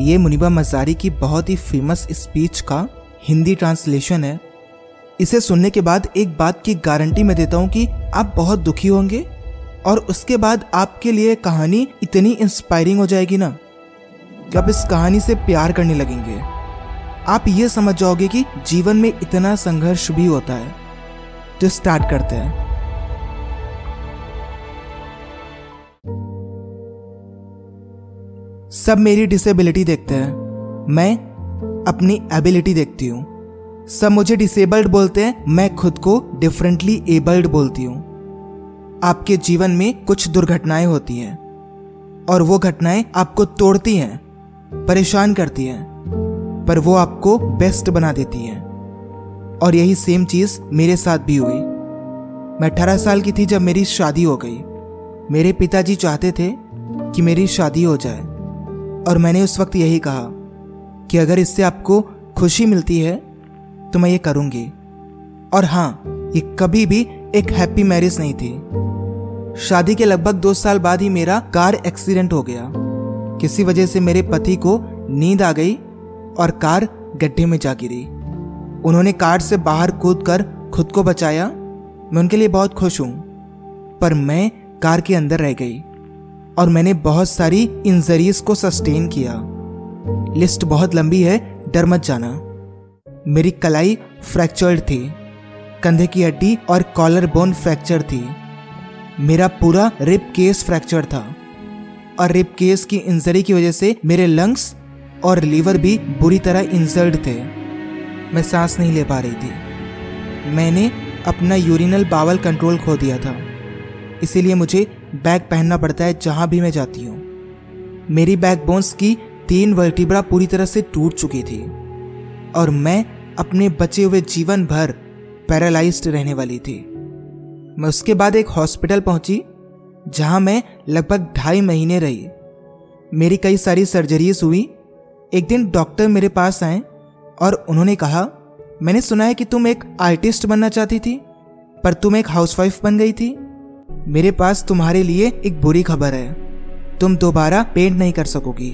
ये मुनिबा मजारी की बहुत ही फ़ेमस स्पीच का हिंदी ट्रांसलेशन है। इसे सुनने के बाद एक बात की गारंटी मैं देता हूँ कि आप बहुत दुखी होंगे और उसके बाद आपके लिए कहानी इतनी इंस्पायरिंग हो जाएगी ना कि आप इस कहानी से प्यार करने लगेंगे। आप ये समझ जाओगे कि जीवन में इतना संघर्ष भी होता है तो स्टार्ट करते हैं। सब मेरी डिसेबिलिटी देखते हैं। मैं अपनी एबिलिटी देखती हूँ। सब मुझे डिसेबल्ड बोलते हैं, मैं खुद को डिफरेंटली एबल्ड बोलती हूँ। आपके जीवन में कुछ दुर्घटनाएँ होती हैं, और वो घटनाएँ आपको तोड़ती हैं, परेशान करती हैं, पर वो आपको बेस्ट बना देती हैं। और यही सेम चीज़ मेरे साथ भी हुई। मैं अठारह साल की थी जब मेरी शादी हो गई। मेरे पिताजी चाहते थे कि मेरी शादी हो जाए। और मैंने उस वक्त यही कहा कि अगर इससे आपको खुशी मिलती है तो मैं ये करूँगी। और हाँ ये कभी भी एक हैप्पी मैरिज नहीं थी। शादी के लगभग दो साल बाद ही मेरा कार एक्सीडेंट हो गया। किसी वजह से मेरे पति को नींद आ गई और कार गड्ढे में जा गिरी। उन्होंने कार से बाहर कूद कर खुद को बचाया। मैं उनके लिए बहुत खुश हूँ, पर मैं कार के अंदर रह गई। और मैंने बहुत सारी इंजरीज को सस्टेन किया। लिस्ट बहुत लंबी है, डर मत जाना। मेरी कलाई फ्रैक्चर्ड थी, कंधे की हड्डी और कॉलर बोन फ्रैक्चर थी। मेरा पूरा रिप केस फ्रैक्चर था और रिप केस की इंजरी की वजह से मेरे लंग्स और लीवर भी बुरी तरह इंजर्ड थे। मैं सांस नहीं ले पा रही थी। मैंने अपना यूरिनल बावल कंट्रोल खो दिया था। इसीलिए मुझे बैग पहनना पड़ता है जहाँ भी मैं जाती हूँ। मेरी बैक बोन्स की तीन वर्टिब्रा पूरी तरह से टूट चुकी थी और मैं अपने बचे हुए जीवन भर पैरालाइज्ड रहने वाली थी। मैं उसके बाद एक हॉस्पिटल पहुँची, जहाँ मैं लगभग ढाई महीने रही। मेरी कई सारी सर्जरीज हुई। एक दिन डॉक्टर मेरे पास आए और उन्होंने कहा, मैंने सुना है कि तुम एक आर्टिस्ट बनना चाहती थी, पर तुम एक हाउसवाइफ बन गई थी। मेरे पास तुम्हारे लिए एक बुरी खबर है। तुम दोबारा पेंट नहीं कर सकोगी,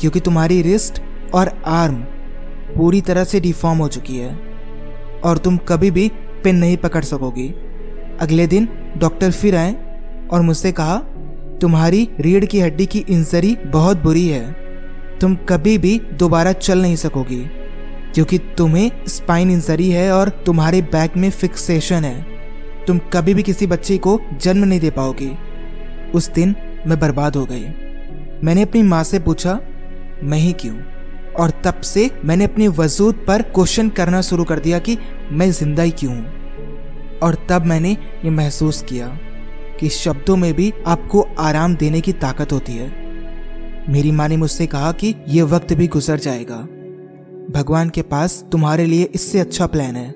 क्योंकि तुम्हारी रिस्ट और आर्म पूरी तरह से डिफॉर्म हो चुकी है, और तुम कभी भी पेन नहीं पकड़ सकोगी। अगले दिन डॉक्टर फिर आए और मुझसे कहा, तुम्हारी रीढ़ की हड्डी की इंजरी बहुत बुरी है। तुम कभी भी दोबारा चल नहीं सकोगी, क्योंकि तुम्हें स्पाइन इंजरी है और तुम्हारे बैक में फिक्सेशन है। तुम कभी भी किसी बच्चे को जन्म नहीं दे पाओगी। उस दिन मैं बर्बाद हो गई। मैंने अपनी माँ से पूछा, मैं ही क्यों? और तब से मैंने अपने वजूद पर क्वेश्चन करना शुरू कर दिया कि मैं ज़िंदा ही क्यों और तब मैंने ये महसूस किया कि शब्दों में भी आपको आराम देने की ताकत होती है। मेरी माँ ने मुझसे कहा कि यह वक्त भी गुजर जाएगा। भगवान के पास तुम्हारे लिए इससे अच्छा प्लान है।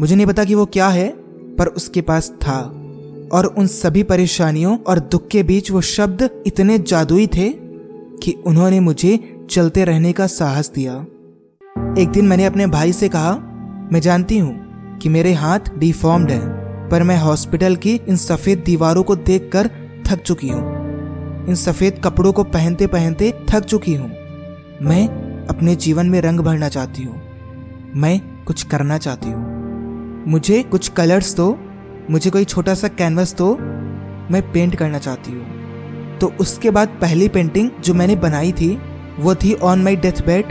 मुझे नहीं पता कि वो क्या है पर उसके पास था। और उन सभी परेशानियों और दुख के बीच वो शब्द इतने जादुई थे कि उन्होंने मुझे चलते रहने का साहस दिया। एक दिन मैंने अपने भाई से कहा, मैं जानती हूँ कि मेरे हाथ डिफॉर्म्ड है, पर मैं हॉस्पिटल की इन सफ़ेद दीवारों को देखकर थक चुकी हूँ। इन सफ़ेद कपड़ों को पहनते पहनते थक चुकी हूँ। मैं अपने जीवन में रंग भरना चाहती हूँ। मैं कुछ करना चाहती हूँ। मुझे कुछ कलर्स दो, मुझे कोई छोटा सा कैनवस दो, मैं पेंट करना चाहती हूँ। तो उसके बाद पहली पेंटिंग जो मैंने बनाई थी, वो थी ऑन माई डेथ बेड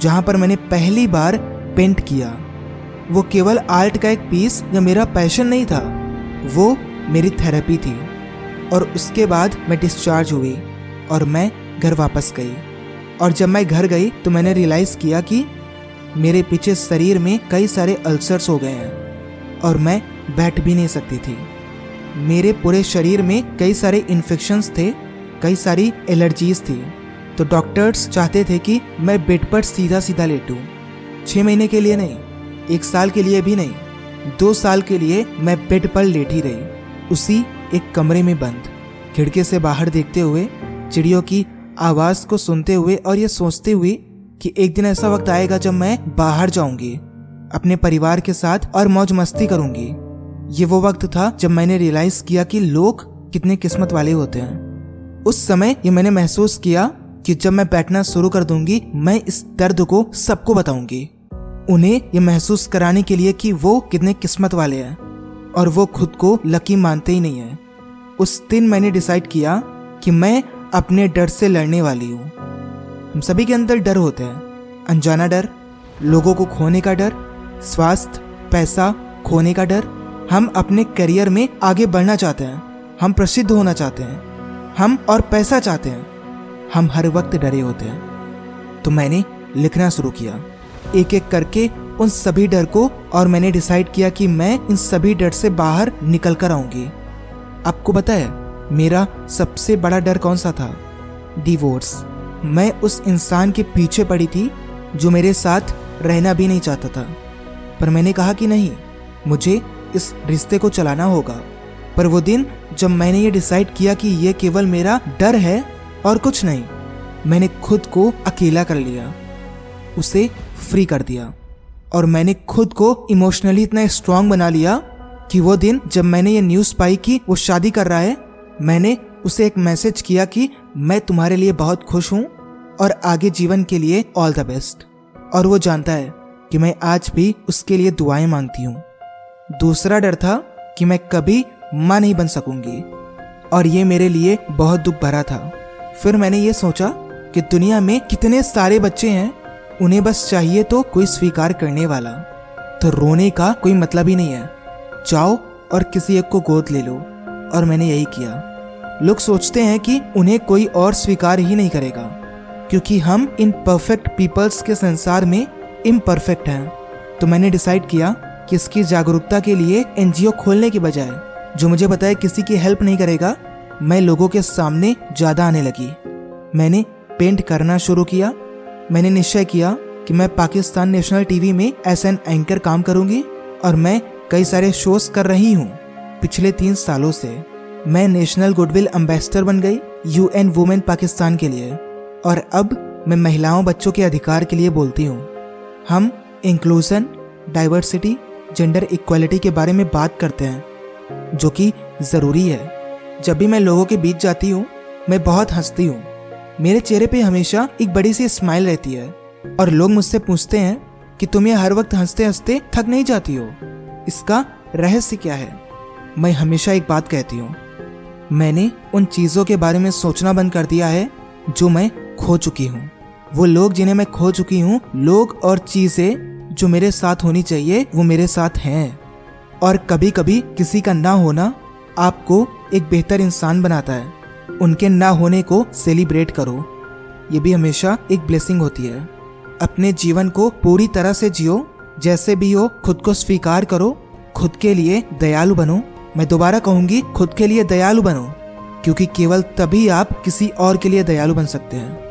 जहाँ पर मैंने पहली बार पेंट किया। वो केवल आर्ट का एक पीस या मेरा पैशन नहीं था, वो मेरी थेरेपी थी। और उसके बाद मैं डिस्चार्ज हुई और मैं घर वापस गई। और जब मैं घर गई तो मैंने रियलाइज़ किया कि मेरे पीछे शरीर में कई सारे अल्सर्स हो गए हैं। और मैं बैठ भी नहीं सकती थी। मेरे पूरे शरीर में कई सारे इन्फेक्शंस थे, कई सारी एलर्जीज थी। तो डॉक्टर्स चाहते थे कि मैं बेड पर सीधा सीधा लेटूं। छः महीने के लिए नहीं, एक साल के लिए भी नहीं, दो साल के लिए मैं बेड पर लेटी रही, उसी एक कमरे में बंद। खिड़की से बाहर देखते हुए, चिड़ियों की आवाज़ को सुनते हुए और ये सोचते हुए कि एक दिन ऐसा वक्त आएगा जब मैं बाहर जाऊँगी। अपने परिवार के साथ और मौज मस्ती करूँगी। ये वो वक्त था जब मैंने रियलाइज़ किया कि लोग कितने किस्मत वाले होते हैं। उस समय ये मैंने महसूस किया कि जब मैं बैठना शुरू कर दूँगी, मैं इस दर्द को सबको बताऊँगी। उन्हें ये महसूस कराने के लिए कि वो कितने किस्मत वाले हैं और वो खुद को लकी मानते ही नहीं है। उस दिन मैंने डिसाइड किया कि मैं अपने डर से लड़ने वाली हूँ। हम सभी के अंदर डर होते हैं। अनजाना डर, लोगों को खोने का डर स्वास्थ्य, पैसा, खोने का डर, हम अपने करियर में आगे बढ़ना चाहते हैं। हम प्रसिद्ध होना चाहते हैं। हम और पैसा चाहते हैं। हम हर वक्त डरे होते हैं। तो मैंने लिखना शुरू किया। एक एक करके उन सभी डर को और मैंने डिसाइड किया कि मैं इन सभी डर से बाहर निकल कर आऊँगी। आपको है मेरा सबसे बड़ा डर कौन सा था? डिवोर्स मैं उस इंसान के पीछे पड़ी थी जो मेरे साथ रहना भी नहीं चाहता था। पर मैंने कहा कि नहीं, मुझे इस रिश्ते को चलाना होगा। पर वो दिन जब मैंने ये डिसाइड किया कि ये केवल मेरा डर है और कुछ नहीं, मैंने खुद को अकेला कर लिया, उसे फ्री कर दिया और मैंने खुद को इमोशनली इतना स्ट्रांग बना लिया कि वो दिन जब मैंने ये न्यूज़ पाई कि वो शादी कर रहा है, मैंने उसे एक मैसेज किया कि मैं तुम्हारे लिए बहुत खुश हूँ और आगे जीवन के लिए ऑल द बेस्ट और वो जानता है कि मैं आज भी उसके लिए दुआएँ मांगती हूँ। दूसरा डर था कि मैं कभी माँ नहीं बन सकूँगी, और ये मेरे लिए बहुत दुख भरा था। फिर मैंने ये सोचा कि दुनिया में कितने सारे बच्चे हैं, उन्हें बस चाहिए तो कोई स्वीकार करने वाला। तो रोने का कोई मतलब ही नहीं है। जाओ और किसी एक को गोद ले लो, और मैंने यही किया। लोग सोचते हैं कि उन्हें कोई और स्वीकार ही नहीं करेगा, क्योंकि हम इन परफेक्ट पीपल्स के संसार में इम्परफेक्ट हैं तो मैंने डिसाइड किया कि इसकी जागरूकता के लिए एनजीओ खोलने के बजाय, जो मुझे बताए किसी की हेल्प नहीं करेगा, मैं लोगों के सामने ज़्यादा आने लगी। मैंने पेंट करना शुरू किया, मैंने निश्चय किया कि मैं पाकिस्तान नेशनल टीवी में एस एन एंकर काम करूँगी और मैं कई सारे शोज़ कर रही हूँ। पिछले तीन सालों से मैं नेशनल गुडविल एम्बेसडर बन गई यूएन वुमेन पाकिस्तान के लिए और अब मैं महिलाओं बच्चों के अधिकार के लिए बोलती हूँ। हम इंक्लूजन डाइवर्सिटी जेंडर इक्वालिटी के बारे में बात करते हैं, जो कि ज़रूरी है। जब भी मैं लोगों के बीच जाती हूँ, मैं बहुत हंसती हूँ। मेरे चेहरे पे हमेशा एक बड़ी सी स्माइल रहती है, और लोग मुझसे पूछते हैं कि तुम ये हर वक्त हँसते हँसते थक नहीं जाती हो? इसका रहस्य क्या है? मैं हमेशा एक बात कहती हूँ। मैंने उन चीज़ों के बारे में सोचना बंद कर दिया है, जो मैं खो चुकी हूँ। वो लोग जिन्हें मैं खो चुकी हूँ, लोग और चीज़ें जो मेरे साथ होनी चाहिए, वो मेरे साथ हैं। और कभी कभी किसी का ना होना आपको एक बेहतर इंसान बनाता है। उनके ना होने को सेलिब्रेट करो। ये भी हमेशा एक ब्लेसिंग होती है। अपने जीवन को पूरी तरह से जियो। जैसे भी हो, खुद को स्वीकार करो। खुद के लिए दयालु बनो। मैं दोबारा कहूँगी, खुद के लिए दयालु बनो। क्योंकि केवल तभी आप किसी और के लिए दयालु बन सकते हैं।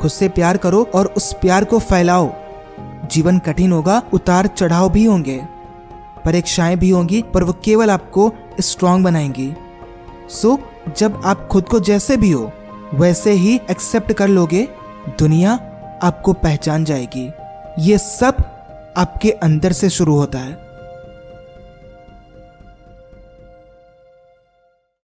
खुद से प्यार करो और उस प्यार को फैलाओ। जीवन कठिन होगा उतार चढ़ाव भी होंगे परीक्षाएँ भी होंगी पर वो केवल आपको स्ट्रांग बनाएँगी। सो so, जब आप खुद को जैसे भी हो वैसे ही एक्सेप्ट कर लोगे दुनिया आपको पहचान जाएगी। ये सब आपके अंदर से शुरू होता है।